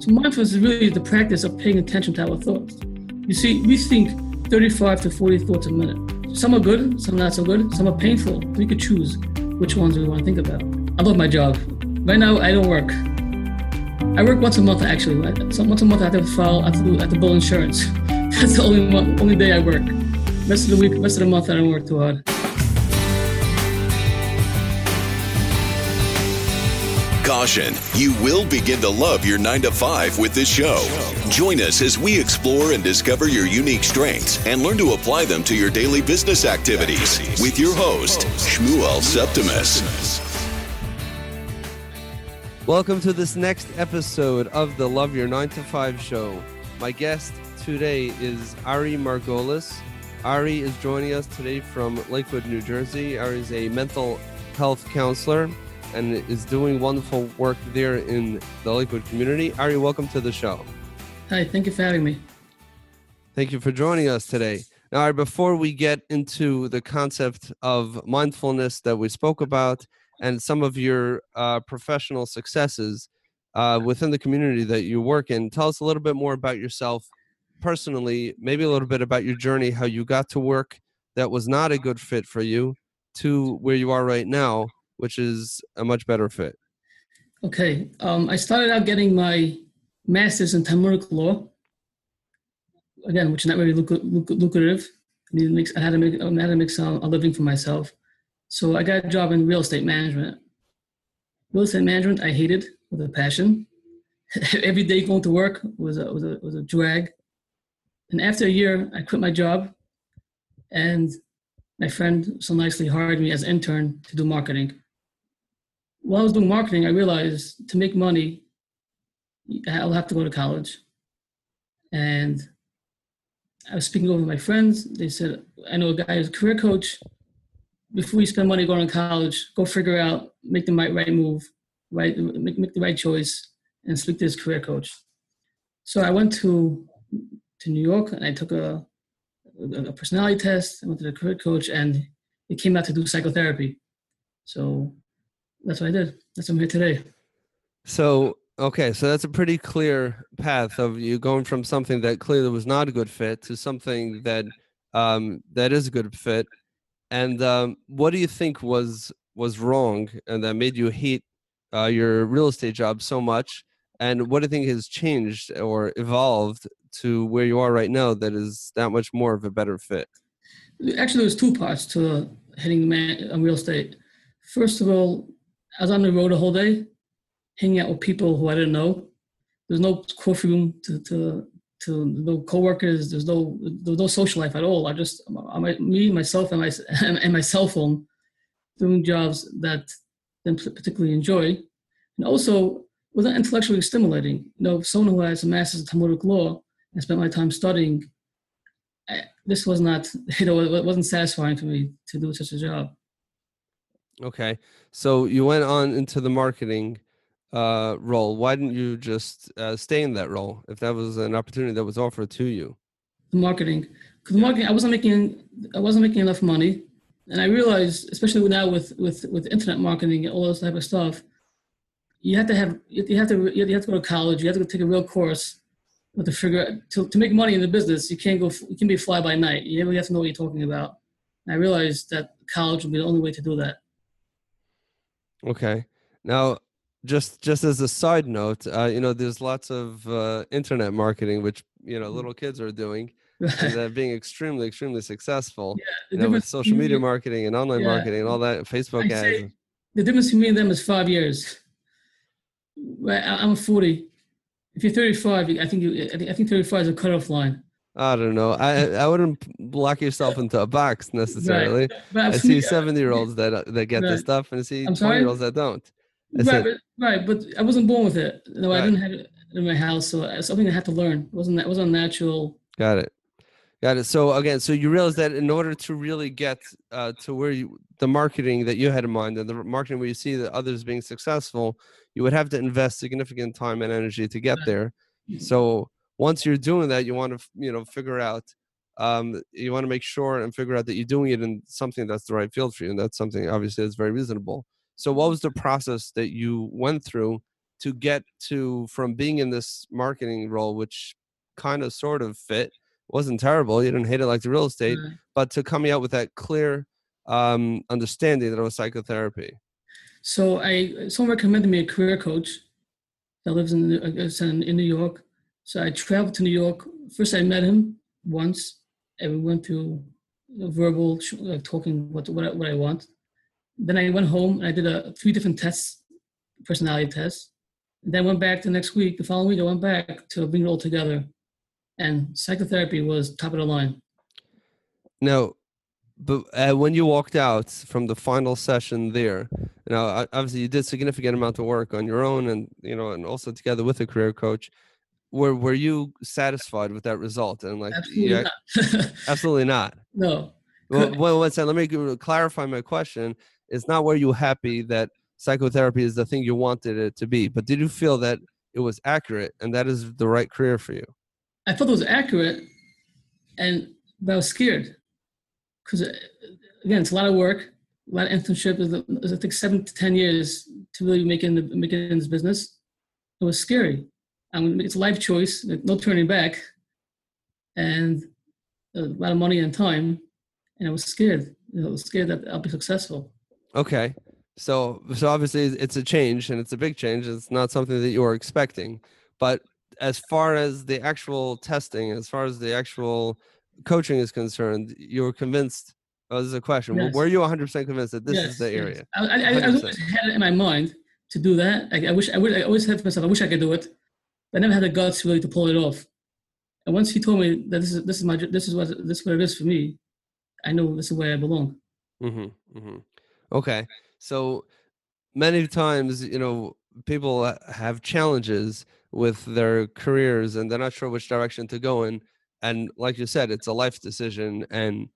So mindfulness is really the practice of paying attention to our thoughts. You see, we think 35 to 40 thoughts a minute. Some are good, some are not so good, some are painful. We could choose which ones we want to think about. I love my job. Right now, I don't work. I work once a month actually. So once a month I have to file, I have to, do, I have to bill insurance. That's the only only day I work. Rest of the week, rest of the month I don't work too hard. Caution, you will begin to love your 9 to 5 with this show. Join us as we explore and discover your unique strengths and learn to apply them to your daily business activities with your host, Shmuel Septimus. Welcome to this next episode of the Love Your 9 to 5 show. My guest today is Ari Margolis. Ari is joining us today from Lakewood, New Jersey. Ari is a mental health counselor and is doing wonderful work there in the Lakewood community. Ari, welcome to the show. Hi, thank you for having me. Thank you for joining us today. Now, Ari, before we get into the concept of mindfulness that we spoke about and some of your uh, professional successes uh, within the community that you work in, tell us a little bit more about yourself personally, maybe a little bit about your journey, how you got to work that was not a good fit for you to where you are right now which is a much better fit? Okay. Um, I started out getting my master's in Talmudic law, again, which is not very lucrative. I had to make, I had to make some, a living for myself. So I got a job in real estate management. Real estate management, I hated with a passion. Every day going to work was a, was a, was a drag. And after a year, I quit my job and my friend so nicely hired me as intern to do marketing while I was doing marketing, I realized to make money, I'll have to go to college. And I was speaking over my friends. They said, I know a guy who's a career coach. Before you spend money going to college, go figure out, make the right, right move, right, make, make the right choice, and speak to this career coach. So I went to to New York and I took a, a personality test. I went to the career coach, and it came out to do psychotherapy. So that's what I did. That's why I'm here today. So okay, so that's a pretty clear path of you going from something that clearly was not a good fit to something that um, that is a good fit. And um, what do you think was was wrong and that made you hate uh, your real estate job so much? And what do you think has changed or evolved to where you are right now that is that much more of a better fit? Actually, there's two parts to hitting the man on real estate. First of all, I was on the road the whole day, hanging out with people who I didn't know. There's no coffee room to, to, to no coworkers. There's no there's no social life at all. I just I, me myself and my and my cell phone doing jobs that I didn't particularly enjoy, and also wasn't intellectually stimulating. You know, someone who has a master's in Talmudic law and spent my time studying, I, this was not you know it wasn't satisfying for me to do such a job. Okay. So you went on into the marketing uh, role. Why didn't you just uh, stay in that role if that was an opportunity that was offered to you? The marketing, because marketing, I wasn't making, I wasn't making enough money, and I realized, especially now with with with internet marketing and all this type of stuff, you have to have you have to you have to go to college. You have to take a real course to figure to, to make money in the business. You can't go. You can be fly by night. You really have to know what you're talking about. And I realized that college would be the only way to do that. Okay. Now, just just as a side note, uh, you know, there's lots of uh, internet marketing which you know little kids are doing, and they're being extremely extremely successful. Yeah, you know, with social media marketing and online yeah. marketing and all that, Facebook ads. The difference between me and them is five years. Right, I'm 40. If you're 35, I think you, I think 35 is a cutoff line. I don't know. I I wouldn't lock yourself into a box necessarily. Right. I see seventy year olds that uh, that get right. this stuff, and I see twenty year olds that don't. I right, said, but, right, but I wasn't born with it. No, right. I didn't have it in my house, so it's something I had to learn. It wasn't that wasn't natural. Got it, got it. So again, so you realize that in order to really get uh, to where you the marketing that you had in mind and the marketing where you see that others being successful, you would have to invest significant time and energy to get there. So once you're doing that, you want to you know figure out um, you want to make sure and figure out that you're doing it in something that's the right field for you, and that's something obviously that's very reasonable. So, what was the process that you went through to get to from being in this marketing role, which kind of sort of fit, wasn't terrible. You didn't hate it like the real estate, Right. but to coming out with that clear um, understanding that it was psychotherapy. So I someone recommended me a career coach that lives in uh, in, in New York. So I traveled to New York. First, I met him once, and we went a verbal talking what what I, what I want. Then I went home and I did a three different tests, personality tests. Then went back the next week. The following week, I went back to bring it all together, and psychotherapy was top of the line. Now, but uh, when you walked out from the final session there, know, obviously you did significant amount of work on your own, and you know, and also together with a career coach. Were were you satisfied with that result? And like, Absolutely yeah, not. absolutely not. no. Well, well, one second. Let me clarify my question. It's not were you happy that psychotherapy is the thing you wanted it to be, but did you feel that it was accurate and that is the right career for you? I thought it was accurate, and but I was scared because uh, again, it's a lot of work, a lot of internship. It was, it takes seven to ten years to really make in, the, make it in this business. It was scary. I mean, it's a life choice, no turning back, and uh, a lot of money and time. And I was scared. You know, I was scared that I'll be successful. Okay. So so obviously it's a change and it's a big change. It's not something that you were expecting. But as far as the actual testing, as far as the actual coaching is concerned, you were convinced. Oh, this is a question. Yes. Were you 100% convinced that this Yes, is the yes. area? I, I, I, I always had it in my mind to do that. I, I wish I would. I always said to myself, I wish I could do it, but I never had the guts really to pull it off. And once he told me that this is this is my this is what this is what it is for me, I know this is where I belong. Mm-hmm, mm-hmm. Okay. So many times, you know, people have challenges with their careers and they're not sure which direction to go in. And like you said, it's a life decision. And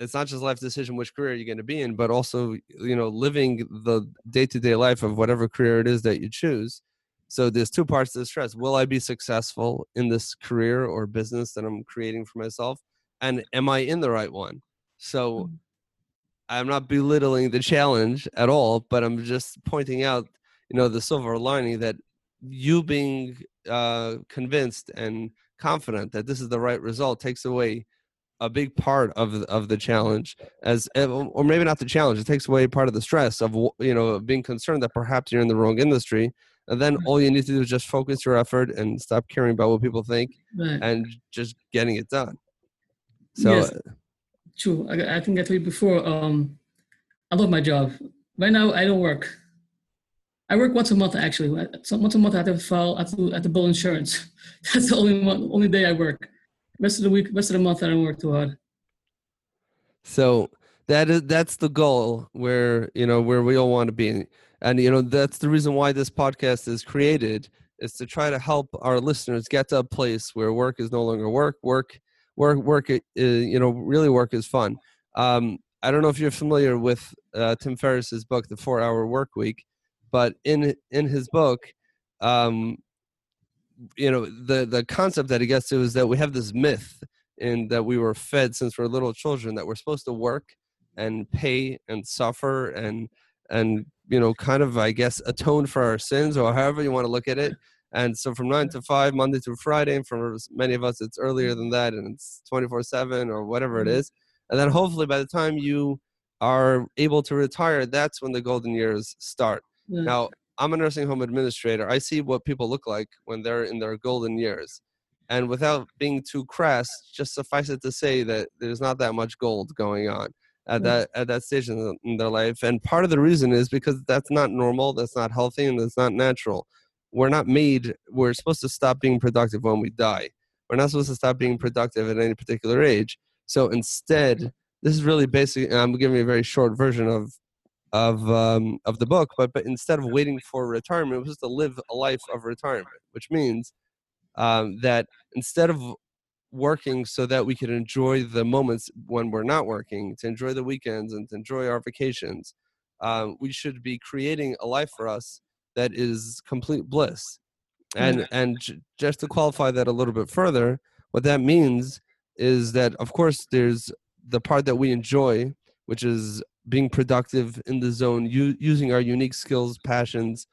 it's not just life decision which career you're going to be in, but also, you know, living the day to day life of whatever career it is that you choose. So there's two parts to the stress. Will I be successful in this career or business that I'm creating for myself? And am I in the right one? So Mhm. I'm not belittling the challenge at all, but I'm just pointing out, you know, the silver lining that you being uh, convinced and confident that this is the right result takes away a big part of of the challenge as eh, or maybe not the challenge it takes away part of the stress of you know being concerned that perhaps you're in the wrong industry and then all you need to do is just focus your effort and stop caring about what people think Right. and just getting it done so Yes. True. I, I think I told you before. Um, I love my job. Right now, I don't work. I work once a month actually. So once a month, I have to file. I have to, I have to bill insurance. That's the only one, only day I work. Rest of the week, rest of the month, I don't work too hard. So that is that's the goal where you know where we all want to be, and you know that's the reason why this podcast is created is to try to help our listeners get to a place where work is no longer work, work, work, work. i- i- you know, really work is fun. Um, I don't know if you're familiar with uh, Tim Ferriss's book, The Four Hour Work Week, but in in his book, um, you know the the concept that he gets to is that we have this myth in that we were fed since we're little children that we're supposed to work and pay and suffer and and you know kind of i guess atone for our sins or however you want to look at it and so from 9 to 5 monday through friday and for many of us it's earlier than that and it's 24 7 or whatever it Mhm. and then hopefully by the time you are able to retire that's when the golden years start Yeah. now, I'm a nursing home administrator. I see what people look like when they're in their golden years. And without being too crass, just suffice it to say that there's not that much gold going on at that at that stage in, the- in their life. And part of the reason is because that's not normal, that's not healthy, and that's not natural. We're not made. We're supposed to stop being productive when we die. We're not supposed to stop being productive at any particular age. So instead, this is really basic. I'm giving you a very short version of of um, of the book, but but instead of waiting for retirement, it was to live a life of retirement, which means um, that instead of working so that we could enjoy the moments when we're not working, to enjoy the weekends and to enjoy our vacations, um, we should be creating a life for us that is complete bliss. And and j- just to qualify that a little bit further, what that means is that of course there's the part that we enjoy, which is being productive in the zone, u- using our unique skills, passions,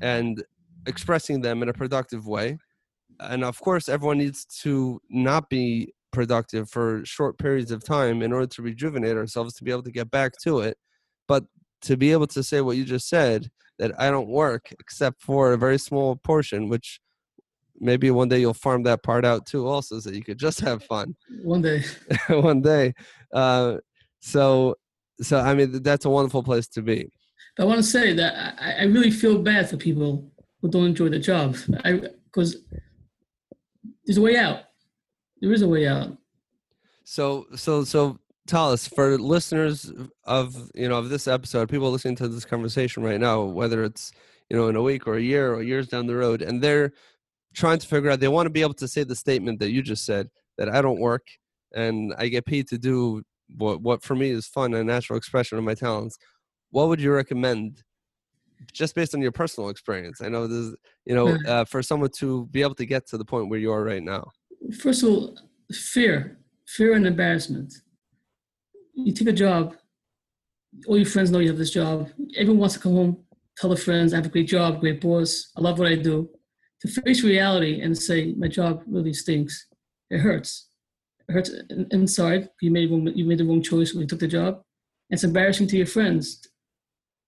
and expressing them in a productive way. And of course, everyone needs to not be productive for short periods of time in order to rejuvenate ourselves to be able to get back to it. But to be able to say what you just said, that I don't work except for a very small portion, which maybe one day you'll farm that part out too, also, so you could just have fun. One day. one day. Uh, so, so I mean, that's a wonderful place to be. I want to say that I, I really feel bad for people who don't enjoy the job. I because there's a way out. There is a way out. So, so, so, tell us for listeners of you know of this episode, people listening to this conversation right now, whether it's you know in a week or a year or years down the road, and they're trying to figure out, they want to be able to say the statement that you just said that I don't work and I get paid to do what what for me is fun and natural expression of my talents. What would you recommend just based on your personal experience. I know this, you know, uh, for someone to be able to get to the point where you are right now. First of all, fear, fear and embarrassment. You take a job, all your friends know you have this job. Everyone wants to come home, tell their friends, I have a great job, great boss, I love what I do. To face reality and say, my job really stinks, it hurts. It hurts inside. You made, you made the wrong choice when you took the job. It's embarrassing to your friends.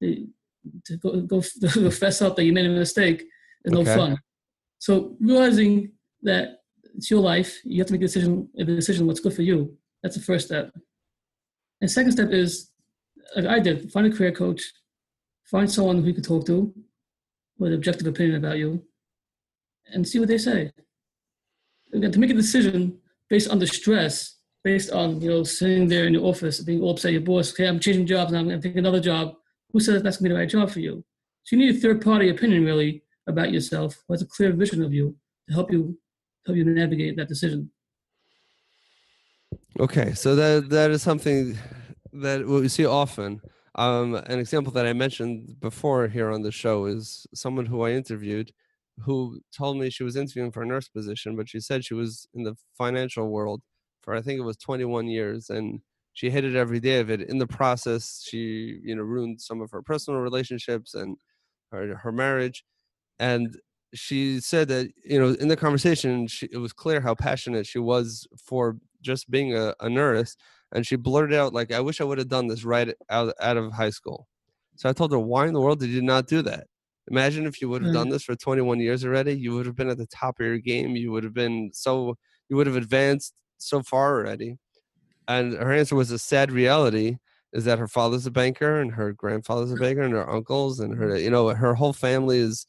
They, to go, go, go fess up that you made a mistake is okay. no fun. So realizing that it's your life, you have to make a decision, a decision what's good for you. That's the first step. And second step is, like I did, find a career coach, find someone who you can talk to with an objective opinion about you, and see what they say. Again, to make a decision based on the stress, based on you know sitting there in your office, being all upset, your boss, okay, I'm changing jobs, and I'm going to take another job who says that's going to be the right job for you? So you need a third party opinion really about yourself who has a clear vision of you to help you help you navigate that decision. Okay, so that that is something that we see often. Um, an example that I mentioned before here on the show is someone who I interviewed who told me she was interviewing for a nurse position, but she said she was in the financial world for I think it was 21 years, and she hated every day of it. In the process, she you know ruined some of her personal relationships and her her marriage, and she said that you know in the conversation she, it was clear how passionate she was for just being a, a nurse. And she blurted out like i wish i would have done this right out, out of high school. So i told her why in the world did you not do that? Imagine if you would have done mm. this for 21 years already. You would have been at the top of your game. You would have been so you would have advanced so far already and her answer was a sad reality is that her father's a banker and her grandfather's a mm. banker and her uncles and her mm-hmm. you know her whole family is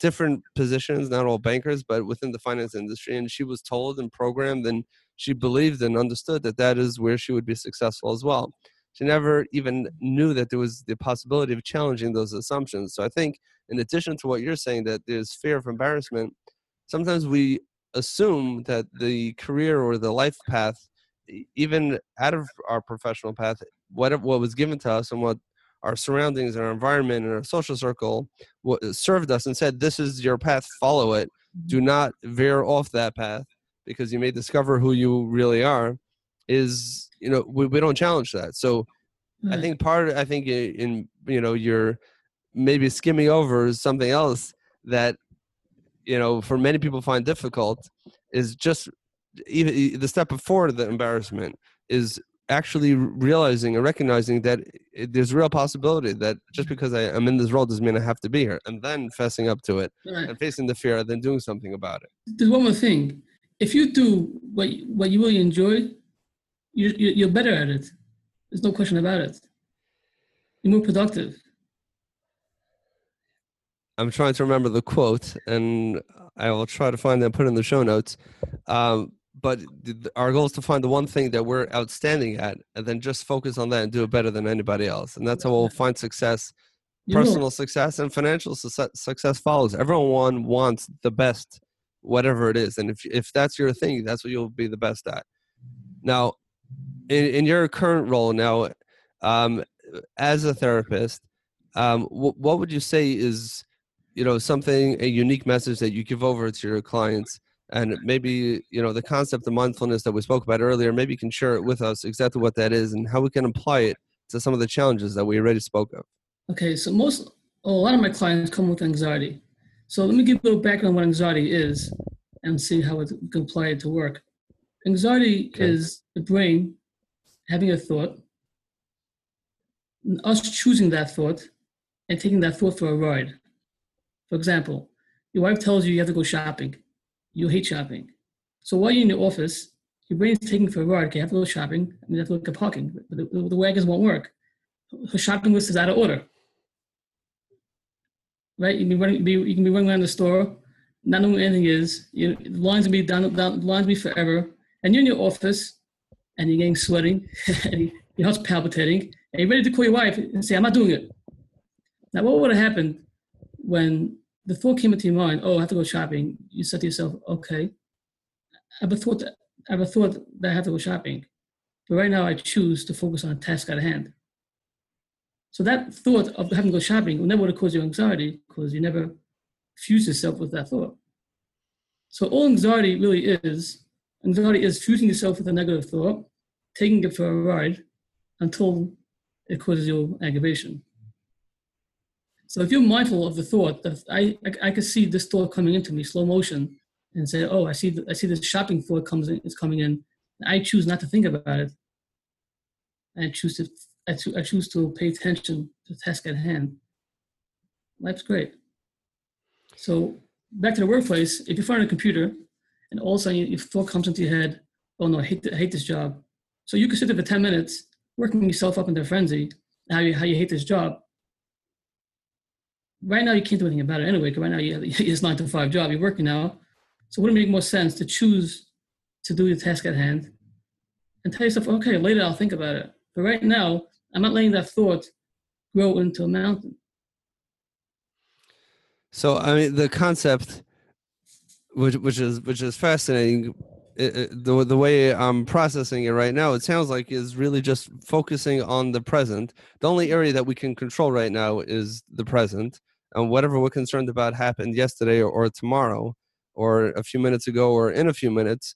different positions not all bankers but within the finance industry and she was told and programmed and she believed and understood that that is where she would be successful as well. She never even knew that there was the possibility of challenging those assumptions so i think in addition to what you're saying that there's fear of embarrassment sometimes we assume that the career or the life path even out of our professional path, what what was given to us and what our surroundings and our environment and our social circle what served us and said, "This is your path. Follow it. Do mm-hmm. not veer off that path because you may discover who you really are." Is you know we, we don't challenge that. So mm-hmm. I think part I think in you know you're maybe skimming over something else that you know for many people find difficult is just even the step before the embarrassment is actually realizing and recognizing that it, there's real possibility that just mm-hmm. because I, am in this role doesn't mean I have to be here, and then fessing up to it right. and facing the fear, and then doing something about it. There's one more thing: if you do what what you really enjoy, you, you're better at it. There's no question about it. You're more productive. I'm trying to remember the quote, and I will try to find and put in the show notes. Um, but our goal is to find the one thing that we're outstanding at and then just focus on that and do it better than anybody else. And that's how we'll find success personal success and financial su- success follows. Everyone wants the best whatever it is. And if, if that's your thing that's what you'll be the best at. Now in, in your current role now um, as a therapist um, w- what would you say is you know something a unique message that you give over to your clients and maybe you know the concept of mindfulness that we spoke about earlier maybe you can share it with us exactly what that is and how we can apply it to some of the challenges that we already spoke of okay so most a lot of my clients come with anxiety So let me give a little background on what anxiety is and see how it can apply it to work. Anxiety Okay. is the brain having a thought, us choosing that thought and taking that thought for a ride. For example, your wife tells you you have to go shopping. You hate shopping. So while you're in your office, your brain's taking for a ride. Okay, I have to go shopping. I mean, I have to look at parking. The, the, the wagons won't work. Her shopping list is out of order. Right? You can be running, be, you can be running around the store, not knowing what anything is. You, the lines will be down, down, the lines will be forever. And you're in your office, and you're getting sweating, and your heart's palpitating, and you're ready to call your wife and say, "I'm not doing it." Now, what would have happened when the thought came into your mind? Oh, I have to go shopping. You said to yourself, "Okay, I have a thought. I have a thought that I have to go shopping, but right now I choose to focus on a task at hand." So that thought of having to go shopping will never would have caused you anxiety because you never fused yourself with that thought. So all anxiety really is Anxiety is fusing yourself with a negative thought, taking it for a ride until it causes you aggravation. So if you're mindful of the thought that I, I, I could see this thought coming into me, slow motion, and say, oh, I see, the, I see this shopping thought comes in, is coming in. I choose not to think about it. I choose to, I, cho- I choose to pay attention to the task at hand. Life's great. So back to the workplace, if you're a computer and all of a sudden your thought comes into your head, oh no, I hate, I hate this job. So you can sit there for 10 minutes, working yourself up into a frenzy, how you, how you hate this job. Right now, you can't do anything about it anyway, because right now you have it's nine to five job, you're working now. So wouldn't it make more sense to choose to do the task at hand and tell yourself, okay, later I'll think about it. But right now, I'm not letting that thought grow into a mountain. So I mean, the concept, which which is which is fascinating, it, it- the the way I'm processing it right now, it sounds like is really just focusing on the present. The only area that we can control right now is the present, and whatever we're concerned about happened yesterday or, or tomorrow, or a few minutes ago, or in a few minutes,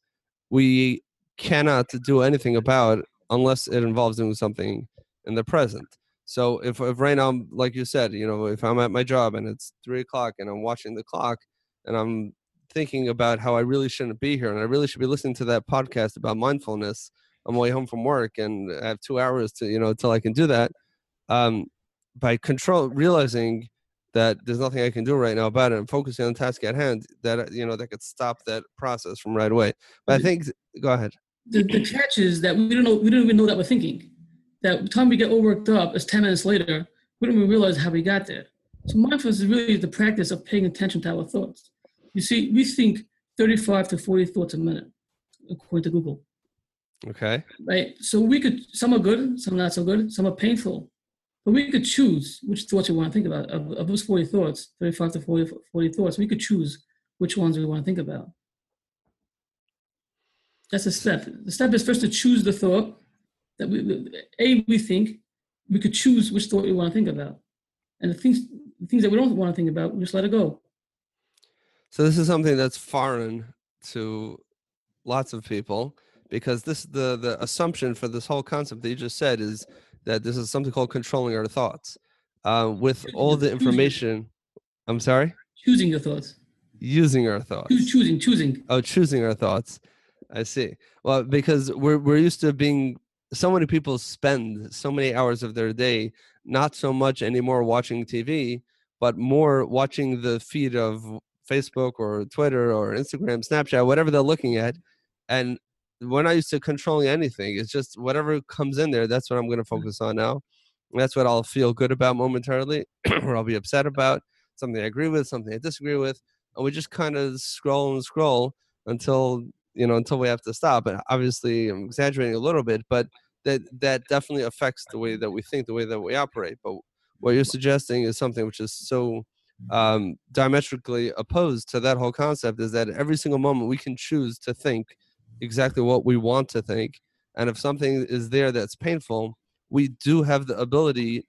we cannot do anything about unless it involves doing something in the present. So if, if right now, like you said, you know, if I'm at my job and it's three o'clock and I'm watching the clock and I'm thinking about how I really shouldn't be here and I really should be listening to that podcast about mindfulness on my way home from work and I have two hours to, you know, till I can do that. Um, by control, realizing that there's nothing I can do right now about it I'm focusing on the task at hand, that, uh, you know, that could stop that process from right away. But I think, go ahead. the, the catch is that we don't know we don't even know that we're thinking. That time we get all worked up, it's ten minutes later, we don't even realize how we got there. So mindfulness is really the practice of paying attention to our thoughts. You see, we think 35 to 40 thoughts a minute, according to Google. Okay. Right? So we could some are good, some are not so good, some are painful. But we could choose which thoughts we want to think about. Of, of those 40 thoughts, 35 to 40, 40 thoughts, we could choose which ones we want to think about. That's a step. The step is first to choose the thought that we, A, we think, we could choose which thought we want to think about. And the things, the things that we don't want to think about, we just let it go. So this is something that's foreign to lots of people because this the the assumption for this whole concept that you just said is that this is something called controlling our thoughts. Uh, with all the information, I'm sorry, Choosing your thoughts. using our thoughts. Choosing, choosing. Oh, choosing our thoughts. I see. Well, because we're we're used to being so many people spend so many hours of their day not so much anymore watching TV, but more watching the feed of Facebook or Twitter or Instagram, Snapchat, whatever they're looking at. And we're not used to controlling anything. It's just whatever comes in there, that's what I'm going to focus on now. And that's what I'll feel good about momentarily, or I'll be upset about, something I agree with, something I disagree with. And we just kind of scroll and scroll until you know until we have to stop and obviously i'm exaggerating a little bit but that that definitely affects the way that we think the way that we operate but what you're suggesting is something which is so um, diametrically opposed to that whole concept is that every single moment we can choose to think exactly what we want to think and if something is there that's painful we do have the ability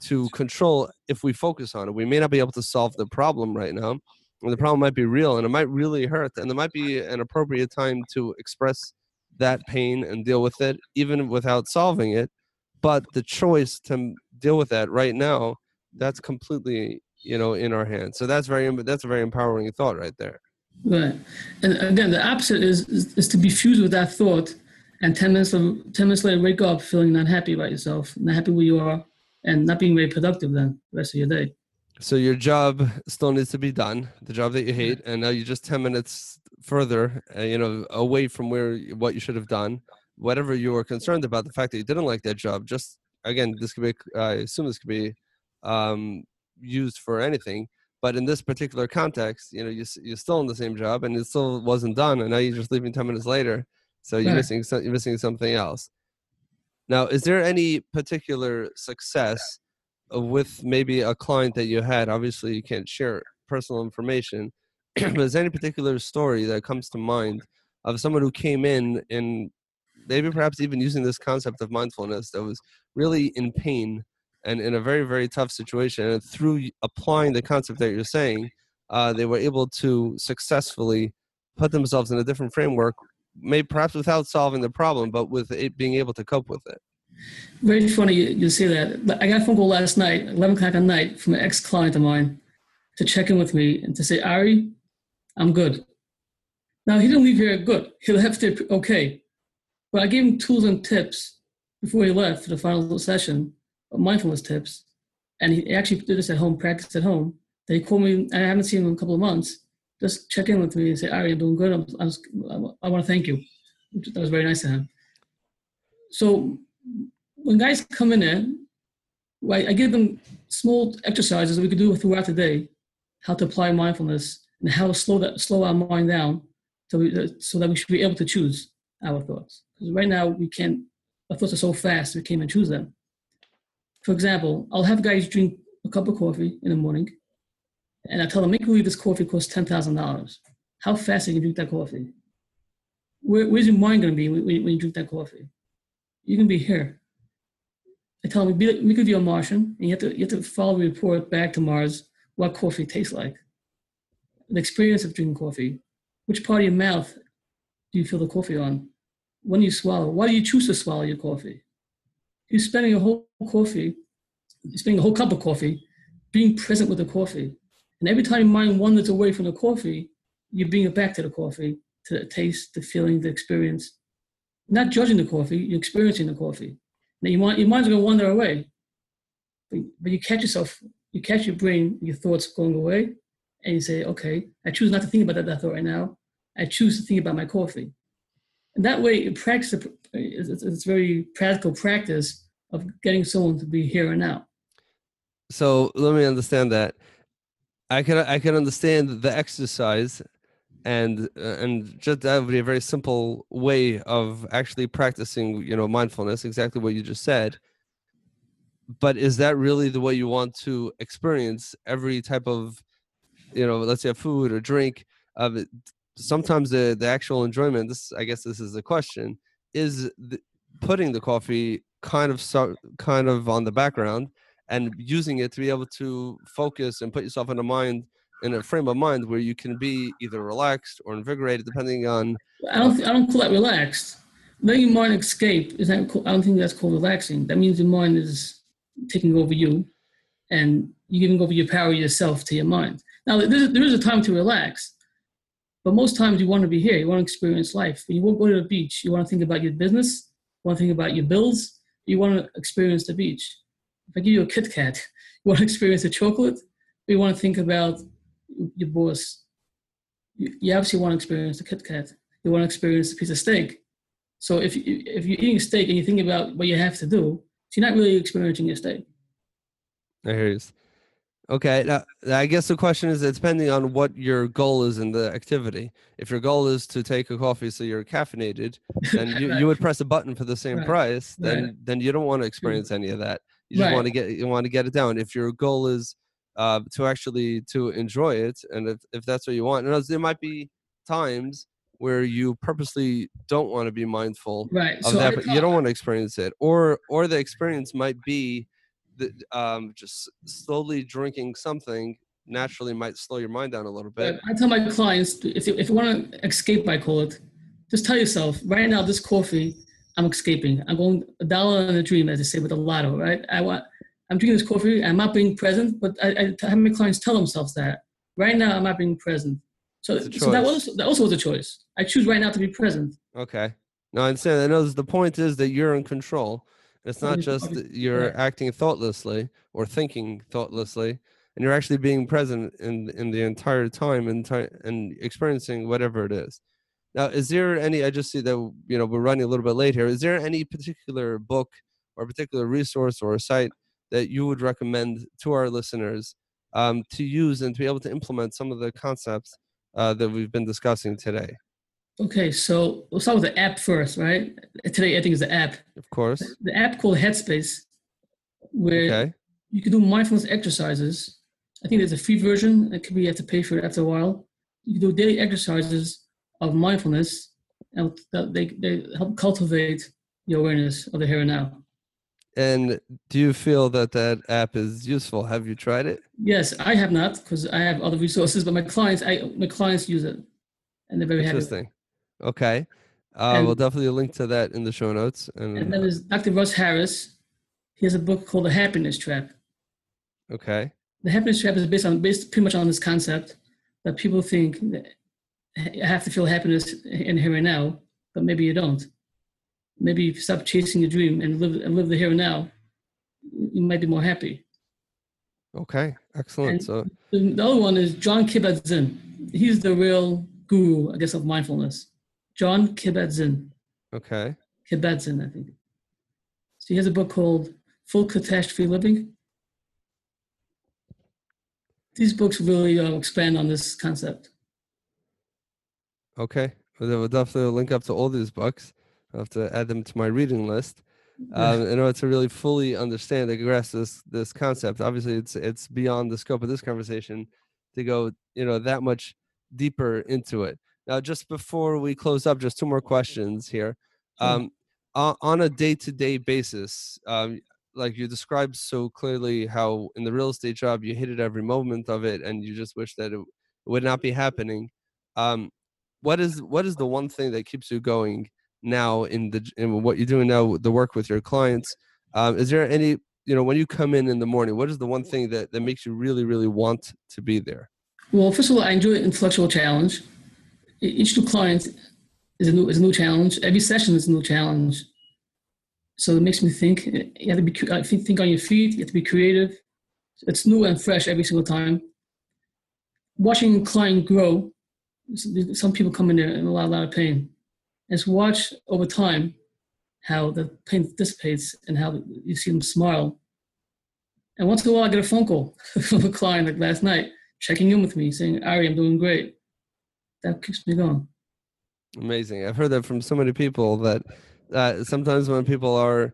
to control if we focus on it. We may not be able to solve the problem right now and the problem might be real and it might really hurt and there might be an appropriate time to express that pain and deal with it even without solving it but the choice to deal with that right now that's completely you know in our hands. So that's very that's a very empowering thought right there right. And again the opposite is is, is to be fused with that thought and 10 minutes, of, 10 minutes later wake up feeling not happy about yourself not happy where you are and not being very productive then the rest of your day. So your job still needs to be done the job that you hate and now you're just 10 minutes further uh, you know away from where what you should have done. Whatever you were concerned about the fact that you didn't like that job just again this could be i assume this could be um, used for anything but in this particular context you know you, you're still in the same job and it still wasn't done and now you're just leaving 10 minutes later so you're missing you're missing something else. Now is there any particular success with maybe a client that you had? Obviously you can't share personal information but is there any particular story that comes to mind of someone who came in and maybe perhaps even using this concept of mindfulness that was really in pain and in a very very tough situation and through applying the concept that you're saying uh, they were able to successfully put themselves in a different framework maybe perhaps without solving the problem but with it being able to cope with it. Very funny you, you say that. I got a phone call last night 11 o'clock at night from an ex-client of mine to check in with me and to say ari i'm good. Now he didn't leave here good. He left here okay. But i gave him tools and tips before he left for the final session mindfulness tips, and he actually did this at home, practice at home. They called me, and I haven't seen him in a couple of months. Just check in with me and say, Ari, I'm doing good. I'm, I'm, i want to thank you. That was very nice of him. So when guys come in there, I give them small exercises that we could do throughout the day, how to apply mindfulness and how to slow that slow our mind down, so we, so that we should be able to choose our thoughts. Because right now we can't. Our thoughts are so fast we can't even choose them. For example, I'll have guys drink a cup of coffee in the morning, and I tell them, make believe this coffee costs ten thousand dollars. How fast can you drink that coffee? Where, where's your mind going to be when, when, you drink that coffee? Going to be here. I tell them, make you're a Martian, and you have to you have to follow the report back to Mars what coffee tastes like. The experience of drinking coffee. Which part of your mouth do you feel the coffee on? When you swallow, why do you choose to swallow your coffee? You're spending a whole coffee, you're spending a whole cup of coffee, being present with the coffee. And every time your mind wanders away from the coffee, you bring it back to the coffee, to the taste, the feeling, the experience. Not judging the coffee, you're experiencing the coffee. Now you mind, your mind's gonna wander away. But, but you catch yourself, you catch your brain, your thoughts going away, and you say, okay, I choose not to think about that, that thought right now. I choose to think about my coffee. And that way, practice, it's, it's very practical practice of getting someone to be here and now. So let me understand that. I can I can understand the exercise, and uh, and just that would be a very simple way of actually practicing, you know, mindfulness. Exactly what you just said. But is that really the way you want to experience every type of, you know, let's say a food or drink? Of it, sometimes the the actual enjoyment. This I guess this is the question is the, putting the coffee kind of so, kind of on the background and using it to be able to focus and put yourself in a mind in a frame of mind where you can be either relaxed or invigorated depending on i don't i don't call that relaxed letting your mind escape is that i don't think that's called relaxing that means your mind is taking over you and you're giving over your power yourself to your mind now there is a time to relax but most times you want to be here. You want to experience life. You won't go to the beach, you want to think about your business. You want to think about your bills. You want to experience the beach. If I give you a Kit Kat, you want to experience the chocolate. you want to think about your boss. You, obviously want to experience the Kit Kat. You want to experience a piece of steak. So if you, if you're eating steak and you think about what you have to do, you're not really experiencing your steak. I hear you. Okay, now, I guess the question is it's depending on what your goal is in the activity. If your goal is to take a coffee so you're caffeinated, then you, right. you would press a button for the same right. price. Then right. then you don't want to experience any of that. You just want to get you want to get it down. If your goal is uh, to actually to enjoy it, and if, if that's what you want, and there might be times where you purposely don't want to be mindful right. of so that, but you don't want to experience it, or or the experience might be the, um, just slowly drinking something naturally might slow your mind down a little bit. I tell my clients if you, if you want to escape, I call it, just tell yourself right now this coffee, I'm escaping. I'm going a dollar in a dream, as they say with the lotto, right? I want I'm drinking this coffee. I'm not being present, but I, I have my clients tell themselves that right now I'm not being present. So, so that was that also was a choice. I choose right now to be present. Okay. No, I understand. I know the point is that you're in control. It's not just you're yeah. acting thoughtlessly or thinking thoughtlessly, and you're actually being present in in the entire time and and experiencing whatever it is. Now, is there any? I just see that you know we're running a little bit late here. Is there any particular book or particular resource or a site that you would recommend to our listeners um, to use and to be able to implement some of the concepts uh, that we've been discussing today? Okay, so we'll start with the app first, right? Today, I think is the app. Of course. The app called Headspace, where okay. you can do mindfulness exercises. I think there's a free version. It could be you have to pay for it after a while. You can do daily exercises of mindfulness, and they, they help cultivate your awareness of the here and now. And do you feel that that app is useful? Have you tried it? Yes, I have not because I have other resources, but my clients, I my clients use it, and they're very Interesting. happy. Okay, uh, and, we'll definitely link to that in the show notes. And, and then there's Dr. Russ Harris. He has a book called The Happiness Trap. Okay. The Happiness Trap is based on based pretty much on this concept that people think that you have to feel happiness in here and now, but maybe you don't maybe if you stop chasing your dream and live and live the here and now, you might be more happy. Okay, excellent. And so the other one is Jon Kabat-Zinn. He's the real guru, I guess, of mindfulness. Jon Kabat-Zinn. Okay. Kabat-Zinn, I think. So he has a book called Full Catastrophe Living. These books really uh, expand on this concept. Okay, we'll definitely link up to all these books. I'll have to add them to my reading list. Um, in order to really fully understand and grasp this this concept, obviously it's it's beyond the scope of this conversation to go you know that much deeper into it. Now, just before we close up, just two more questions here. Um, on a day to day basis, um, like you described so clearly how in the real estate job you hit it every moment of it, and you just wish that it would not be happening. Um, what is what is the one thing that keeps you going now in the in what you're doing now the work with your clients um, is there any you know when you come in in the morning what is the one thing that that makes you really really want to be there well first of all i enjoy intellectual challenge each new client is a new is a new challenge. Every session is a new challenge. So it makes me think you have to be uh, think on your feet you have to be creative. It's new and fresh every single time. Watching a client grow some people come in there in a lot, a lot of pain. Is watch over time how the pain dissipates and how you see them smile. And once in a while, I get a phone call from a client like last night, checking in with me, saying, Ari, I'm doing great. That keeps me going. Amazing. I've heard that from so many people that uh, sometimes when people are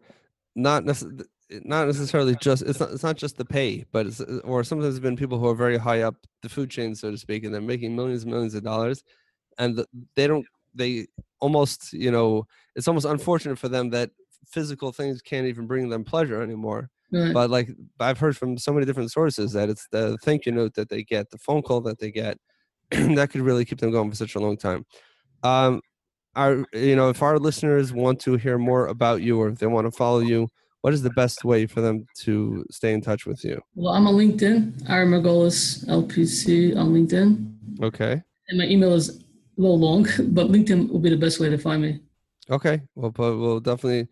not necessarily not necessarily just it's not it's not just the pay, but it's or sometimes it's been people who are very high up the food chain, so to speak, and they're making millions and millions of dollars, and they don't they almost you know it's almost unfortunate for them that physical things can't even bring them pleasure anymore right. but like i've heard from so many different sources that it's the thank you note that they get the phone call that they get that could really keep them going for such a long time. Um our you know if our listeners want to hear more about you or if they want to follow you what is the best way for them to stay in touch with you? Well i'm on linkedin Ari Margolis lpc on linkedin. Okay. And my email is a little long, but LinkedIn will be the best way to find me. Okay, we'll we'll definitely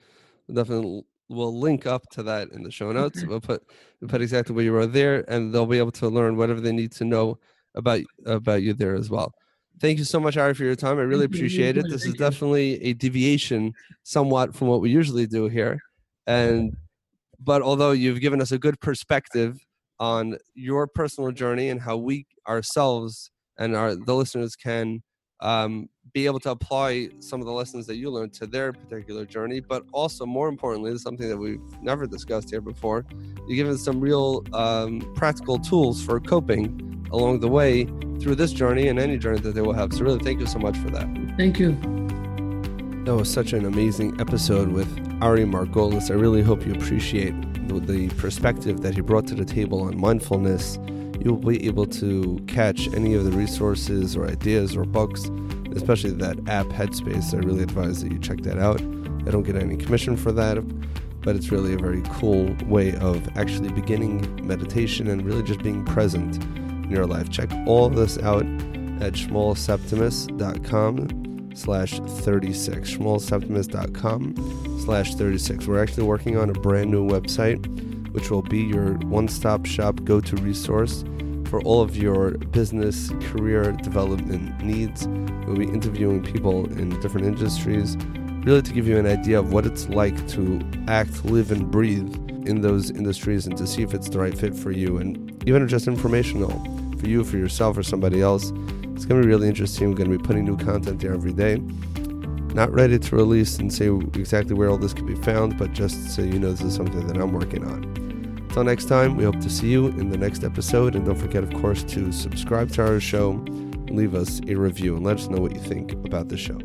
definitely we'll link up to that in the show notes. We'll put we'll put exactly where you are there, and they'll be able to learn whatever they need to know about about you there as well. Thank you so much, Ari, for your time. I really appreciate it. This is definitely a deviation somewhat from what we usually do here. And but although you've given us a good perspective on your personal journey and how we ourselves and our the listeners can um, be able to apply some of the lessons that you learned to their particular journey. But also, more importantly, this is something that we've never discussed here before. You're given some real um, practical tools for coping along the way through this journey and any journey that they will have. So, really, thank you so much for that. Thank you. That was such an amazing episode with Ari Margolis. I really hope you appreciate the, the perspective that he brought to the table on mindfulness you'll be able to catch any of the resources or ideas or books, especially that app Headspace. I really advise that you check that out. I don't get any commission for that, but it's really a very cool way of actually beginning meditation and really just being present in your life. Check all this out at shmuelseptimus.com slash 36. shmuelseptimus.com slash 36. We're actually working on a brand new website, which will be your one-stop shop go-to resource for all of your business career development needs. We'll be interviewing people in different industries, really to give you an idea of what it's like to act, live, and breathe in those industries and to see if it's the right fit for you and even just informational for you, for yourself, or somebody else. It's going to be really interesting. We're going to be putting new content there every day. Not ready to release and say exactly where all this can be found, but just so you know, this is something that I'm working on. Until next time, we hope to see you in the next episode. And don't forget, of course, to subscribe to our show, leave us a review, and let us know what you think about the show.